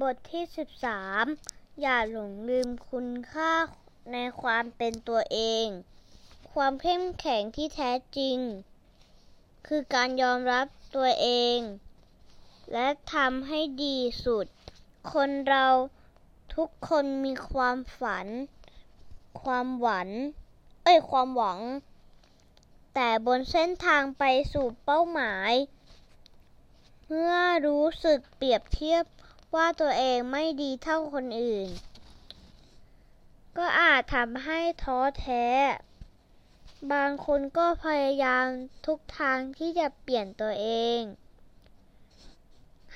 บทที่ 13 อย่าหลงลืมคุณค่าในความเป็นตัวเอง ความเข้มแข็งที่แท้จริง คือการยอมรับตัวเอง และทำให้ดีสุด คนเราทุกคนมีความฝัน ความหวัง เอ้ย ความหวัง แต่บนเส้นทางไปสู่เป้าหมาย เมื่อรู้สึกเปรียบเทียบ ว่าตัวเองไม่ดีเท่าคนอื่น ก็อาจทำให้ท้อแท้ บางคนก็พยายามทุกทางที่จะเปลี่ยนตัวเอง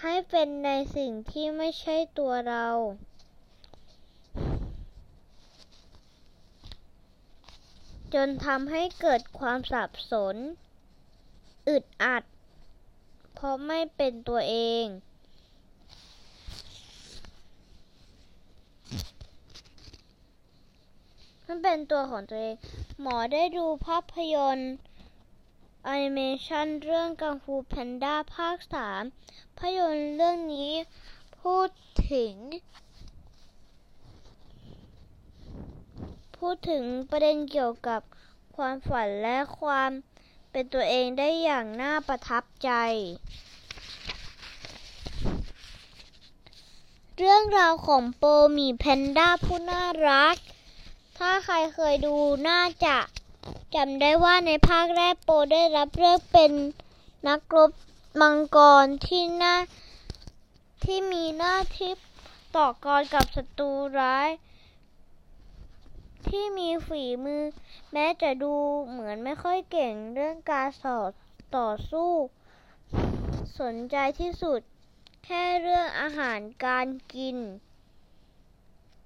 ให้เป็นในสิ่งที่ไม่ใช่ตัวเรา จนทำให้เกิดความสับสน อึดอัด เพราะไม่เป็นตัวเองมัน เป็นตัวของตัวเอง หมอได้ดูภาพยนตร์แอนิเมชันเรื่องกังฟูแพนด้าภาคสามภาพยนตร์เรื่องนี้พูดถึง พูดถึงประเด็นเกี่ยวกับความฝันและความเป็นตัวเองได้อย่างน่าประทับใจ เรื่องราวของโปมีแพนด้าผู้น่ารัก ถ้าใครเคยดูน่าจะจำได้ว่าในภาคแรกโปได้รับเลือกเป็นนักรบมังกรที่หน่าที่มีหน้าที่ต่อกรกับศัตรูร้าย ที่มีฝีมือ แม้จะดูเหมือนไม่ค่อยเก่งเรื่องการสอดต่อสู้ สนใจที่สุด แค่เรื่องอาหารการกิน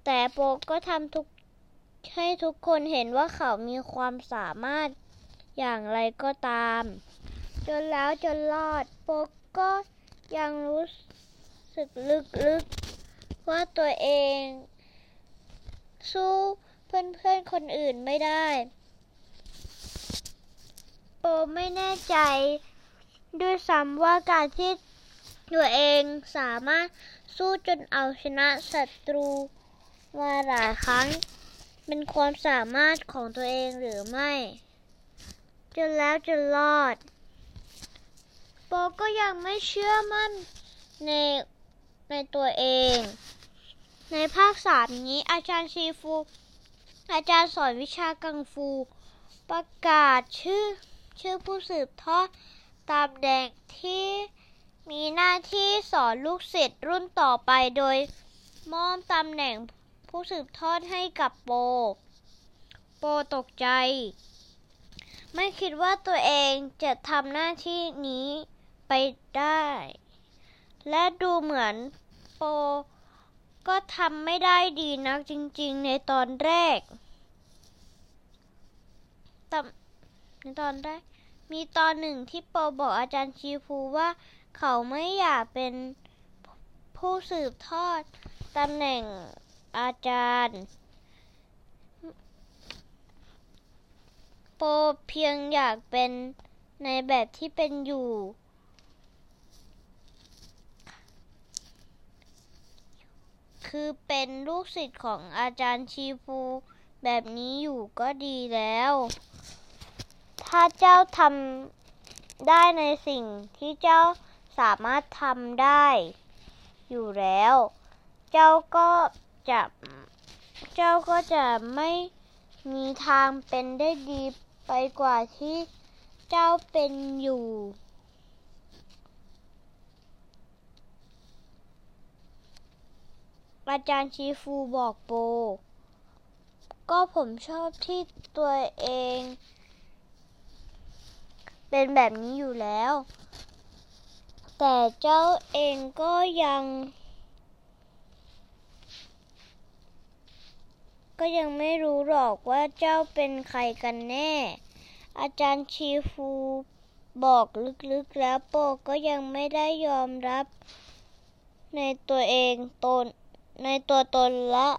แต่โปก็ทำทุก ให้ทุกคนเห็นว่าเขามีความสามารถอย่างไรก็ตาม จนแล้วจนรอดโปกก็ยังรู้สึกลึกๆ ว่าตัวเอง สู้เพื่อนๆคนอื่นไม่ได้ โปไม่แน่ใจ ด้วยซ้ำว่าการที่ตัวเองสามารถสู้จนเอาชนะศัตรูมาหลายครั้ง เป็นความสามารถของตัวเองหรือไม่ จนแล้วจนรอด โปก็ยังไม่เชื่อมั่นในในตัวเอง ในภาคสามนี้อาจารย์ชีฟู อาจารย์สอนวิชากังฟู ประกาศชื่อชื่อผู้สืบทอดตามแดงที่มีหน้าที่สอนลูกศิษย์รุ่นต่อไปโดยมอบตำแหน่งผ ผู้สืบทอดให้กับโป โปตกใจ ไม่คิดว่าตัวเองจะทำหน้าที่นี้ไปได้ และดูเหมือนโปก็ทำไม่ได้ดีนักจริง ๆ ในตอนแรกแต่ในตอนแรก มีตอนหนึ่งที่โปบอกอาจารย์ชีฟูว่าเขาไม่อยากเป็นผู้สืบทอดตำแหน่ง อาจารย์ โปเพียงอยากเป็นในแบบที่เป็นอยู่ คือเป็นลูกศิษย์ของอาจารย์ชีฟูแบบนี้อยู่ก็ดีแล้ว ถ้าเจ้าทำได้ในสิ่งที่เจ้าสามารถทำได้ อยู่แล้ว เจ้าก็ จะเจ้าก็จะไม่มีทางเป็นได้ดีไปกว่าที่เจ้าเป็นอยู่ อาจารย์ชีฟูบอกโป ก็ผมชอบที่ตัวเอง เป็นแบบนี้อยู่แล้ว แต่เจ้าเองก็ยัง ก็ยังไม่รู้หรอกว่าเจ้าเป็นใครกันแน่ อาจารย์ชีฟูบอกลึกๆแล้วโปก็ยังไม่ได้ยอมรับ ในตัวเองตนในตัวตนและ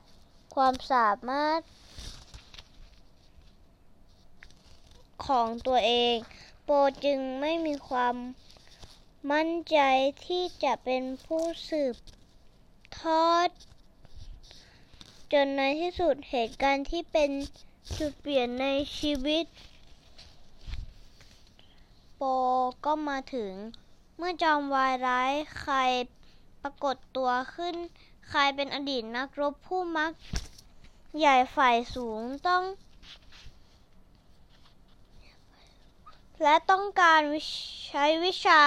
ความสามารถ ของตัวเอง โปจึงไม่มีความมั่นใจที่จะเป็นผู้สืบทอด จนในที่สุดเหตุการณ์ที่เป็นจุดเปลี่ยนในชีวิต โปก็มาถึง เมื่อจอมวายร้ายใครปรากฏตัวขึ้น ใครเป็นอดีตนักรบผู้มัก ใหญ่ฝ่ายสูงต้อง และต้องการใช้วิชา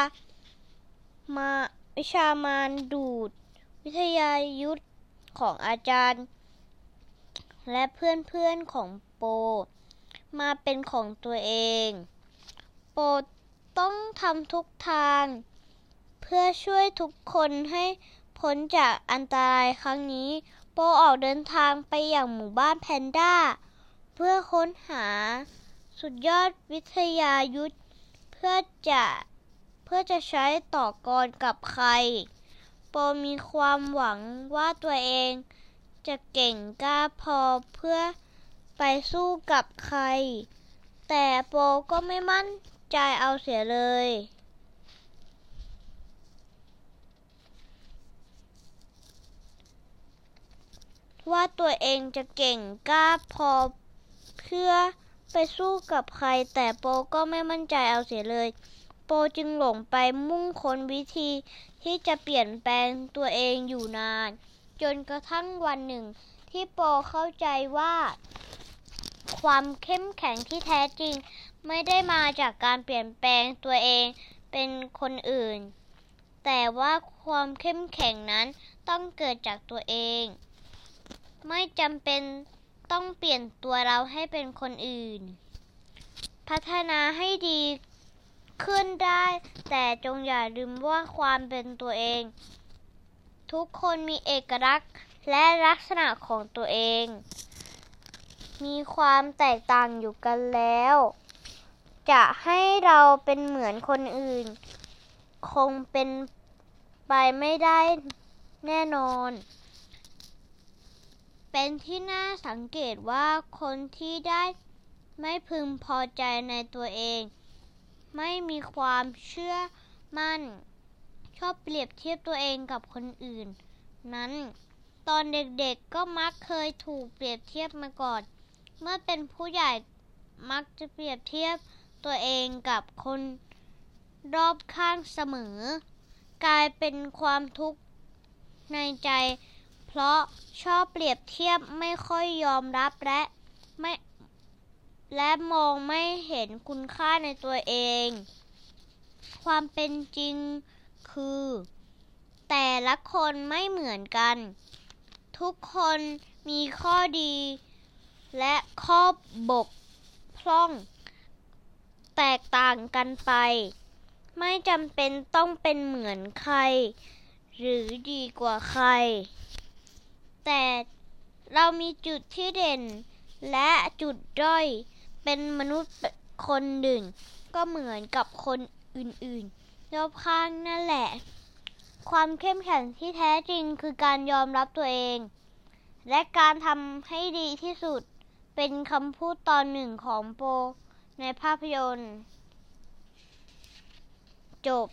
มาวิชามารดูด วิทยายุทธของอาจารย์ และเพื่อนๆของโป มาเป็นของตัวเอง โปต้องทำทุกทาง เพื่อช่วยทุกคนให้พ้นจากอันตรายครั้งนี้ โปออกเดินทางไปอย่างหมู่บ้านแพนด้า เพื่อค้นหาสุดยอดวิทยายุทธเพื่อจะเพื่อจะใช้ต่อกรกับใคร โปมีความหวังว่าตัวเอง จะเก่งกล้าพอเพื่อไปสู้กับใคร แต่โปก็ไม่มั่นใจเอาเสียเลย ว่าตัวเองจะเก่งกล้าพอเพื่อไปสู้กับใคร แต่โปก็ไม่มั่นใจเอาเสียเลย โปจึงหลงไปมุ่งค้นวิธีที่จะเปลี่ยนแปลงตัวเองอยู่นาน จนกระทั่งวันหนึ่ง ที่โปเข้าใจว่า ความเข้มแข็งที่แท้จริง ไม่ได้มาจากการเปลี่ยนแปลงตัวเองเป็นคนอื่น แต่ว่าความเข้มแข็งนั้นต้องเกิดจากตัวเอง ไม่จำเป็นต้องเปลี่ยนตัวเราให้เป็นคนอื่น พัฒนาให้ดีขึ้นได้ แต่จงอย่าลืมว่าความเป็นตัวเอง ทุกคนมีเอกลักษณ์และลักษณะของตัวเอง มีความแตกต่างอยู่กันแล้ว จะให้เราเป็นเหมือนคนอื่น คงเป็นไปไม่ได้แน่นอน เป็นที่น่าสังเกตว่าคนที่ได้ไม่พึงพอใจในตัวเอง ไม่มีความเชื่อมั่น ชอบเปรียบเทียบตัวเองกับคนอื่น นั้น ตอนเด็กๆก็มักเคยถูกเปรียบเทียบมาก่อน เมื่อเป็นผู้ใหญ่มักจะเปรียบเทียบตัวเองกับคนรอบข้างเสมอ กลายเป็นความทุกข์ในใจ เพราะชอบเปรียบเทียบไม่ค่อยยอมรับและไม่และมองไม่เห็นคุณค่าในตัวเอง ความเป็นจริง คือ แต่ละคนไม่เหมือนกัน ทุกคนมีข้อดี และข้อบกพร่อง แตกต่างกันไป ไม่จำเป็นต้องเป็นเหมือนใคร หรือดีกว่าใคร แต่เรามีจุดที่เด่น และจุดด้อย เป็นมนุษย์คนหนึ่ง ก็เหมือนกับคนอื่นๆ รอบข้างนั่นแหละ ความเข้มแข็งที่แท้จริงคือการยอมรับตัวเอง และการทำให้ดีที่สุดเป็นคำพูดตอนหนึ่งของโปในภาพยนตร์ จบ